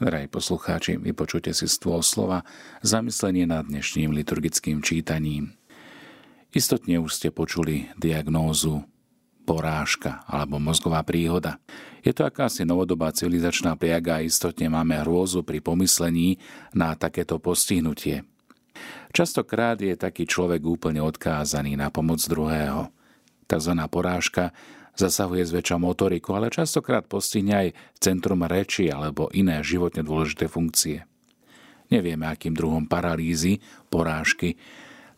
Drahí poslucháči, vypočujte si stôl slova zamyslenie nad dnešným liturgickým čítaním. Istotne už ste počuli diagnózu porážka alebo mozgová príhoda. Je to akási novodobá civilizačná priaga a istotne máme hrôzu pri pomyslení na takéto postihnutie. Častokrát je taký človek úplne odkázaný na pomoc druhého. Takzvaná porážka zasahuje zväčša motoriku, ale častokrát postihne aj centrum reči alebo iné životne dôležité funkcie. Nevieme, akým druhom paralýzy, porážky,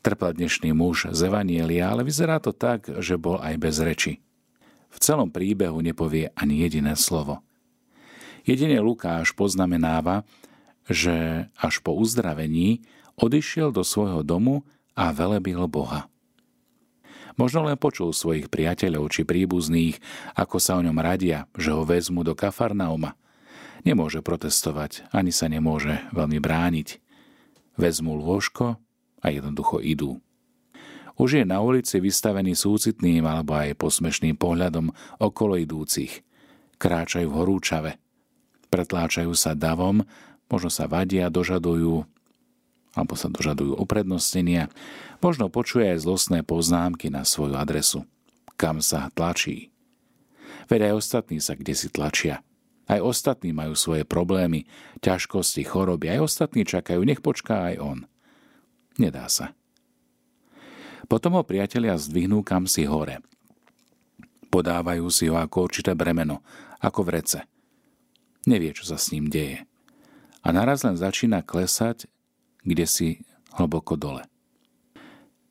trpel dnešný muž z Evanielia, ale vyzerá to tak, že bol aj bez reči. V celom príbehu nepovie ani jediné slovo. Jedine Lukáš poznamenáva, že až po uzdravení odišiel do svojho domu a velebil Boha. Možno len počul svojich priateľov či príbuzných, ako sa o ňom radia, že ho vezmu do Kafarnauma. Nemôže protestovať, ani sa nemôže veľmi brániť. Vezmu lôžko a jednoducho idú. Už je na ulici vystavený súcitným alebo aj posmešným pohľadom okolo idúcich. Kráčajú horúčave. Pretláčajú sa davom, možno sa vadia, dožadujú, alebo sa dožadujú uprednostnenia, možno počuje aj zlostné poznámky na svoju adresu. Kam sa tlačí? Veď aj ostatní sa kde si tlačia. Aj ostatní majú svoje problémy, ťažkosti, choroby. Aj ostatní čakajú, nech počká aj on. Nedá sa. Potom ho priatelia zdvihnú kam si hore. Podávajú si ho ako určité bremeno, ako v rece. Nevie, čo sa s ním deje. A naraz len začína klesať kde si hlboko dole.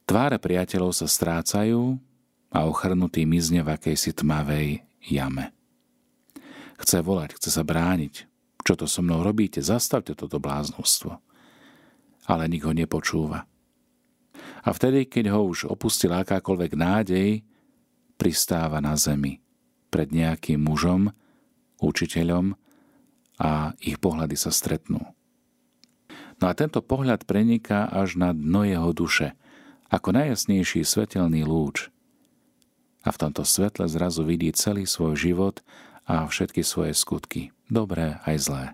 Tváre priateľov sa strácajú a ochrnutý mizne v akejsi tmavej jame. Chce volať, chce sa brániť. Čo to so mnou robíte? Zastavte toto bláznostvo. Ale nik ho nepočúva. A vtedy, keď ho už opustila akákoľvek nádej, pristáva na zemi pred nejakým mužom, učiteľom a ich pohľady sa stretnú. No a tento pohľad preniká až na dno jeho duše, ako najjasnejší svetelný lúč. A v tomto svetle zrazu vidí celý svoj život a všetky svoje skutky, dobré aj zlé.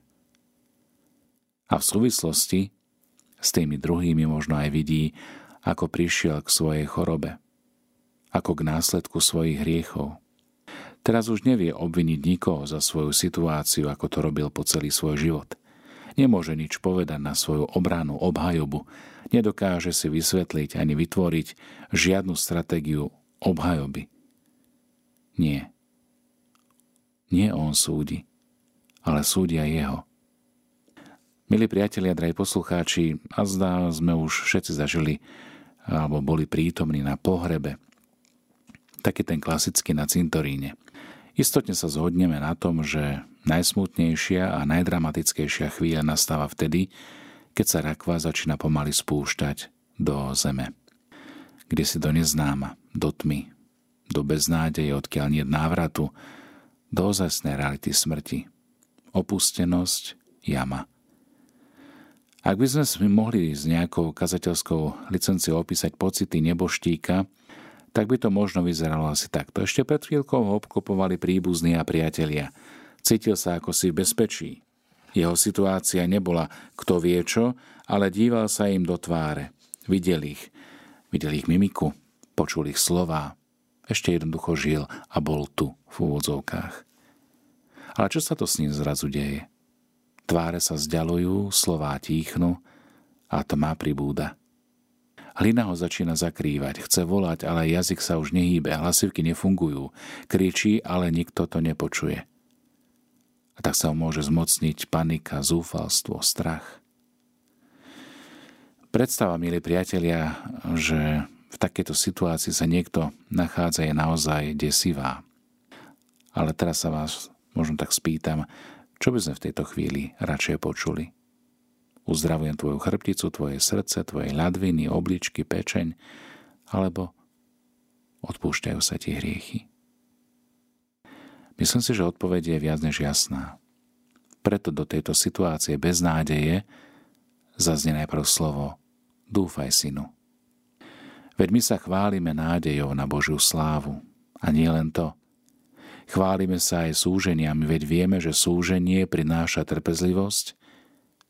A v súvislosti s tými druhými možno aj vidí, ako prišiel k svojej chorobe, ako k následku svojich hriechov. Teraz už nevie obviniť nikoho za svoju situáciu, ako to robil po celý svoj život – Nemôže nič povedať na svoju obranu, obhajobu. Nedokáže si vysvetliť ani vytvoriť žiadnu stratégiu obhajoby. Nie. Nie on súdi, ale súdia jeho. Milí priatelia, drahí poslucháči, a zdá sme už všetci zažili alebo boli prítomní na pohrebe. Taký ten klasický na cintoríne. Istotne sa zhodneme na tom, že najsmutnejšia a najdramatickejšia chvíľa nastáva vtedy, keď sa rakva začína pomaly spúšťať do zeme. Kde si do neznáma, do tmy, do beznádeje, odkiaľ nie návratu, do ozajstnej reality smrti. Opustenosť, jama. Ak by sme si mohli s nejakou kazateľskou licenciou opísať pocity neboštíka, tak by to možno vyzeralo asi takto. Ešte pred chvíľkou ho obklopovali príbuzní a priatelia. Cítil sa ako si v bezpečí. Jeho situácia nebola kto vie čo, ale díval sa im do tváre. Videl ich. Videl ich mimiku. Počul ich slova. Ešte jednoducho žil a bol tu v úvodzovkách. Ale čo sa to s ním zrazu deje? Tváre sa zďalujú, slová tíchnu a tma pribúda. Hlina ho začína zakrývať, chce volať, ale jazyk sa už nehýbe, hlasivky nefungujú. Kričí, ale nikto to nepočuje. A tak sa ho môže zmocniť panika, zúfalstvo, strach. Predstava, milí priatelia, že v takejto situácii sa niekto nachádza, je naozaj desivá. Ale teraz sa vás možno tak spýtam, čo by sme v tejto chvíli radšej počuli? Uzdravujem tvoju chrbticu, tvoje srdce, tvoje ľadviny, obličky, pečeň, alebo odpúšťajú sa ti hriechy. Myslím si, že odpoveď je viac než jasná. Preto do tejto situácie bez nádeje zaznie najprv slovo Dúfaj, synu. Veď my sa chválime nádejou na Božiu slávu. A nie len to. Chválime sa aj súženiami, veď vieme, že súženie prináša trpezlivosť,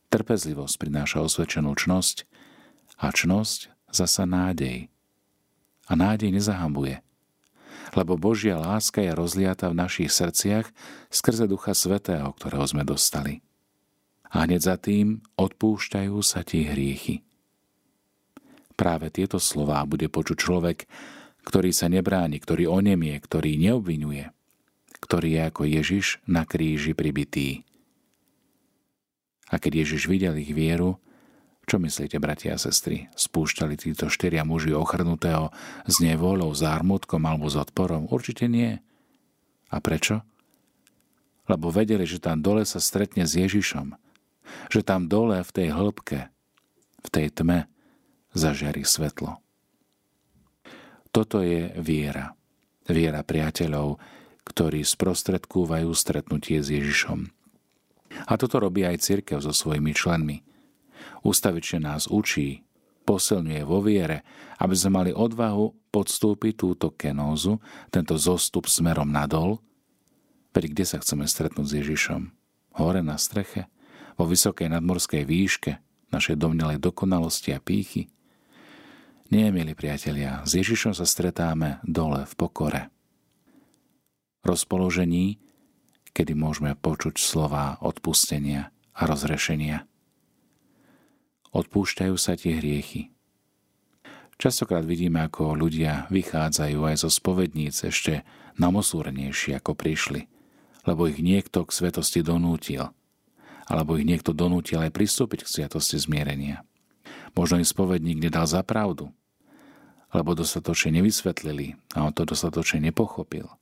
trpezlivosť prináša osvedčenú čnosť a čnosť zasa nádej. A nádej nezahambuje, lebo Božia láska je rozliata v našich srdciach skrze Ducha Svetého, ktorého sme dostali. A hneď za tým odpúšťajú sa ti hriechy. Práve tieto slová bude počuť človek, ktorý sa nebráni, ktorý onemie, ktorý neobvinuje, ktorý je ako Ježiš na kríži pribitý. A keď Ježiš videl ich vieru, čo myslíte, bratia a sestry? Spúšťali títo štyria muži ochrnutého s nevolou, zármutkom alebo s odporom? Určite nie. A prečo? Lebo vedeli, že tam dole sa stretne s Ježišom. Že tam dole v tej hĺbke, v tej tme, zažiari svetlo. Toto je viera. Viera priateľov, ktorí sprostredkúvajú stretnutie s Ježišom. A toto robí aj církev so svojimi členmi. Ústavične nás učí, posilňuje vo viere, aby sme mali odvahu podstúpiť túto kenózu, tento zostup smerom nadol. Veď kde sa chceme stretnúť s Ježišom? Hore na streche? Vo vysokej nadmorskej výške našej domnelej dokonalosti a pýchy? Nie, milí priatelia, s Ježišom sa stretáme dole v pokore. Rozpoložení, kedy môžeme počuť slova odpustenia a rozrešenia. Odpúšťajú sa tie hriechy. Častokrát vidíme, ako ľudia vychádzajú aj zo spovedníc ešte namosúrenejšie, ako prišli, lebo ich niekto k svetosti donútil, alebo ich niekto donútil aj pristúpiť k sviatosti zmierenia. Možno im spovedník nedal za pravdu, lebo dostatočne nevysvetlili a on to dostatočne nepochopil.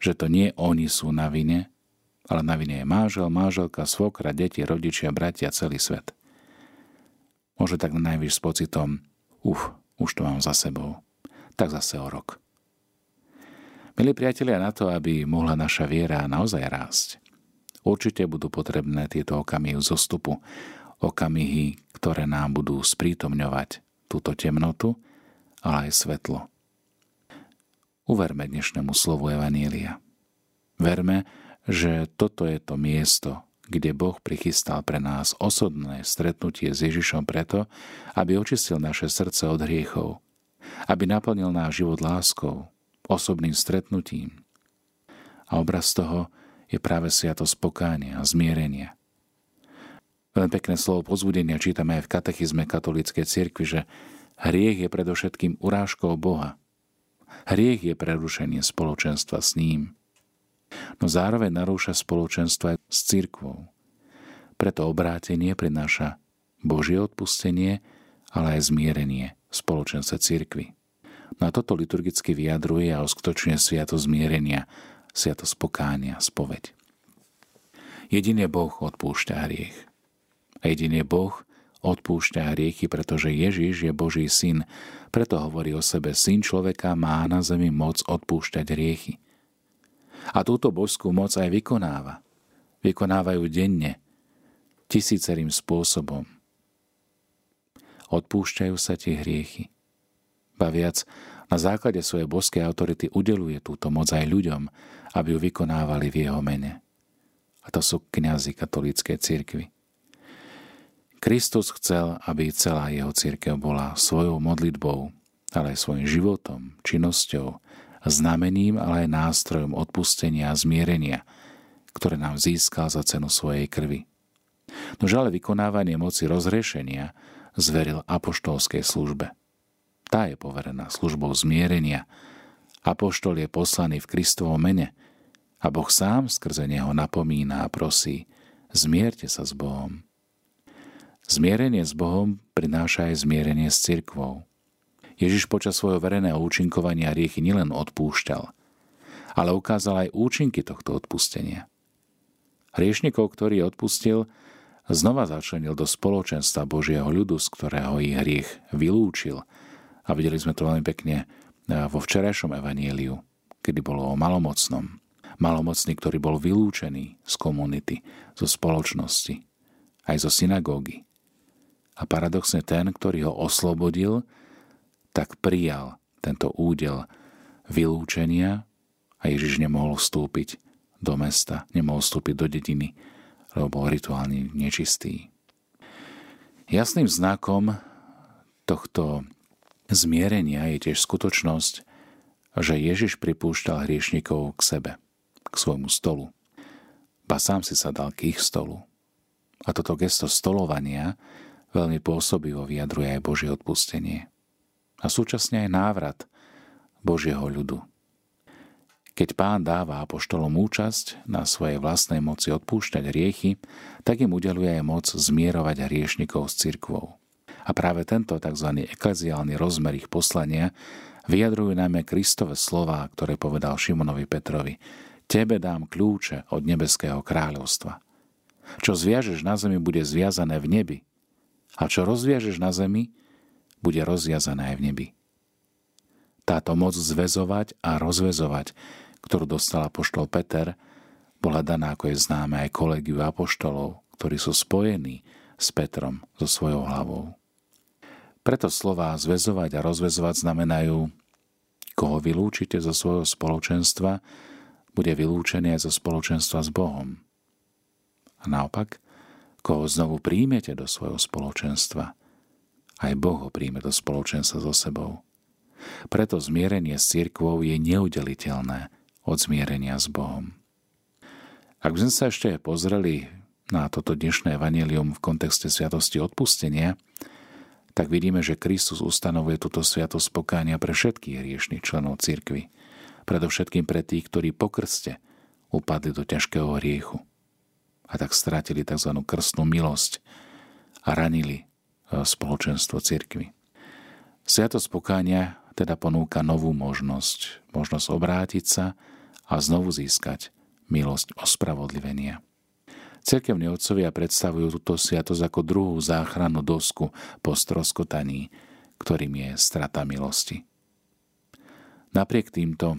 Že to nie oni sú na vine, ale na vine je mážel, máželka, svokra, deti, rodičia, bratia, celý svet. Môže tak najvyš s pocitom, uf, už to mám za sebou, tak zase o rok. Milí priatelia, na to, aby mohla naša viera naozaj rásť, určite budú potrebné tieto okamihy zostupu, okamihy, ktoré nám budú sprítomňovať túto temnotu, ale aj svetlo. Uverme dnešnému slovu Evanília. Verme, že toto je to miesto, kde Boh prichystal pre nás osobné stretnutie s Ježišom preto, aby očistil naše srdce od hriechov, aby naplnil náš život láskou, osobným stretnutím. A obraz toho je práve sviatosť pokánia a zmierenia. Len pekné slovo pozbudenia čítame aj v katechizme katolíckej cirkvi, že Hriech je predovšetkým urážkou Boha. Hriech je prerušenie spoločenstva s ním. No zároveň narúša spoločenstvo aj s církvou. Preto obrátenie prináša Božie odpustenie, ale aj zmierenie v spoločenstve církvy. No a toto liturgicky vyjadruje a uskutočňuje sviato zmierenia, sviato spokánia, spoveď. Jediný Boh odpúšťa hriech. A jediný Boh odpúšťa hriechy, pretože Ježiš je Boží syn. Preto hovorí o sebe, syn človeka má na zemi moc odpúšťať hriechy. A túto božskú moc aj vykonáva. Vykonávajú denne, tisícerým spôsobom. Odpúšťajú sa tie hriechy. Ba viac, na základe svojej božskej autority udeluje túto moc aj ľuďom, aby ju vykonávali v jeho mene. A to sú kňazi katolíckej cirkvi. Kristus chcel, aby celá jeho církev bola svojou modlitbou, ale aj svojim životom, činnosťou, znamením, ale aj nástrojom odpustenia a zmierenia, ktoré nám získal za cenu svojej krvi. No ale vykonávanie moci rozriešenia zveril apoštolskej službe. Tá je poverená službou zmierenia. Apoštol je poslaný v Kristovom mene a Boh sám skrze neho napomína a prosí, zmierte sa s Bohom. Zmierenie s Bohom prináša aj zmierenie s cirkvou. Ježiš počas svojho verejného účinkovania riechy nielen odpúšťal, ale ukázal aj účinky tohto odpustenia. Hriešnikov, ktorý odpustil, znova začlenil do spoločenstva Božieho ľudu, z ktorého ich hriech vylúčil. A videli sme to veľmi pekne e, vo včerajšom evanieliu, kedy bolo o malomocnom. Malomocný, ktorý bol vylúčený z komunity, zo spoločnosti, aj zo synagógy. A paradoxne ten, ktorý ho oslobodil, tak prijal tento údel vylúčenia a Ježiš nemohol vstúpiť do mesta, nemohol vstúpiť do dediny, lebo bol rituálne nečistý. Jasným znakom tohto zmierenia je tiež skutočnosť, že Ježiš pripúšťal hriešnikov k sebe, k svojmu stolu. Ba sám si sa dal k ich stolu. A toto gesto stolovania veľmi pôsobivo vyjadruje aj Božie odpustenie. A súčasne aj návrat Božieho ľudu. Keď pán dáva apoštolom účasť na svojej vlastnej moci odpúšťať riechy, tak im udeluje aj moc zmierovať hriešnikov s cirkvou. A práve tento tzv. ekleziálny rozmer ich poslania vyjadrujú najmä Kristove slová, ktoré povedal Šimonovi Petrovi. Tebe dám kľúče od nebeského kráľovstva. Čo zviažeš na zemi, bude zviazané v nebi. A čo rozviažeš na zemi, bude rozviazané aj v nebi. Táto moc zväzovať a rozvezovať ktorú dostal apoštol Peter, bola daná, ako je známe, aj kolegiu apoštolov, ktorí sú spojení s Petrom, so svojou hlavou. Preto slová zväzovať a rozvezovať znamenajú, koho vylúčite zo svojho spoločenstva, bude vylúčený aj zo spoločenstva s Bohom. A naopak, koho znovu príjmete do svojho spoločenstva, aj Boh ho príjme do spoločenstva so sebou. Preto zmierenie s církvou je neudeliteľné od zmierenia s Bohom. Ak by sme sa ešte pozreli na toto dnešné evanelium v kontexte sviatosti odpustenia, tak vidíme, že Kristus ustanovuje túto sviatosť pokánia pre všetkých hriešných členov cirkvy, predovšetkým pre tých, ktorí po krste upadli do ťažkého hriechu a tak strátili tzv. krstnú milosť a ranili e, spoločenstvo cirkvy. Sviatosť pokánia teda ponúka novú možnosť, možnosť obrátiť sa a znovu získať milosť ospravodlivenia. Cerkevní otcovia predstavujú túto sviatosť ako druhú záchrannú dosku po stroskotaní, ktorým je strata milosti. Napriek týmto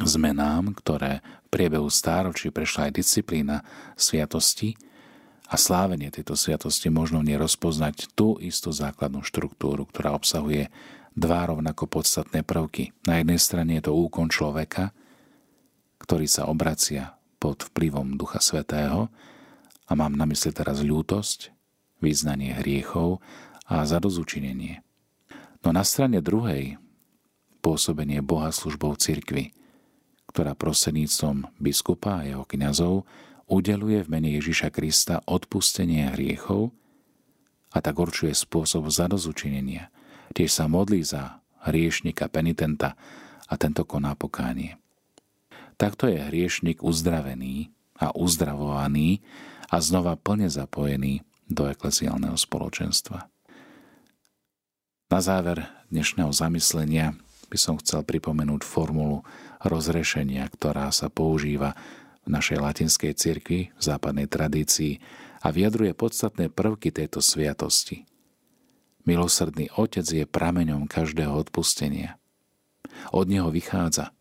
zmenám, ktoré v priebehu stáročí prešla aj disciplína sviatosti a slávenie tejto sviatosti možno nerozpoznať tú istú základnú štruktúru, ktorá obsahuje dva rovnako podstatné prvky. Na jednej strane je to úkon človeka, ktorý sa obracia pod vplyvom Ducha Svetého a mám na mysli teraz ľútosť, význanie hriechov a zadozučinenie. No na strane druhej pôsobenie Boha službou cirkvy, ktorá proseníctvom biskupa a jeho kňazov udeluje v mene Ježiša Krista odpustenie hriechov a tak určuje spôsob zadozučinenia. Tiež sa modlí za hriešnika, penitenta a tento koná pokánie. Takto je hriešnik uzdravený a uzdravovaný a znova plne zapojený do eklesiálneho spoločenstva. Na záver dnešného zamyslenia by som chcel pripomenúť formulu rozrešenia, ktorá sa používa v našej latinskej cirkvi, v západnej tradícii a vyjadruje podstatné prvky tejto sviatosti. Milosrdný Otec je prameňom každého odpustenia. Od Neho vychádza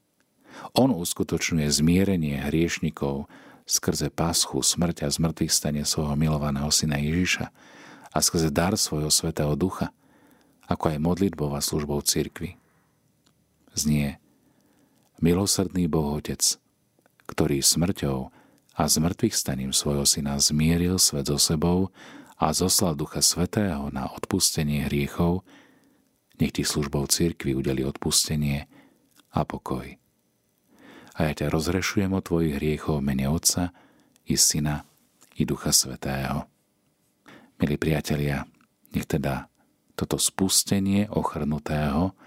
on uskutočňuje zmierenie hriešnikov skrze páschu, smrť a zmrtvých stane svojho milovaného syna Ježiša a skrze dar svojho svetého ducha, ako aj modlitbou a službou cirkvi. Znie, milosrdný Boh Otec, ktorý smrťou a zmrtvých staním svojho syna zmieril svet so sebou a zoslal Ducha Svetého na odpustenie hriechov, nech ti službou cirkvi udeli odpustenie a pokoj a ja ťa rozrešujem o tvojich hriechov mene Otca i Syna i Ducha Svetého. Milí priatelia, nech teda toto spustenie ochrnutého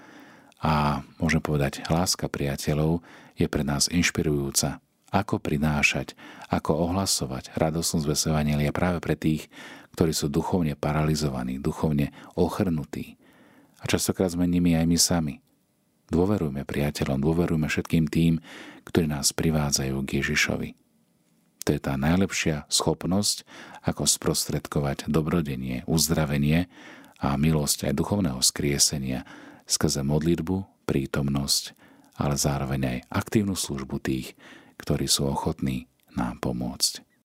a môžem povedať láska priateľov je pre nás inšpirujúca. Ako prinášať, ako ohlasovať radosnú zvesť práve pre tých, ktorí sú duchovne paralizovaní, duchovne ochrnutí. A častokrát sme nimi aj my sami. Dôverujme priateľom, dôverujme všetkým tým, ktorí nás privádzajú k Ježišovi. To je tá najlepšia schopnosť, ako sprostredkovať dobrodenie, uzdravenie a milosť aj duchovného skriesenia skrze modlitbu, prítomnosť, ale zároveň aj aktívnu službu tých, ktorí sú ochotní nám pomôcť.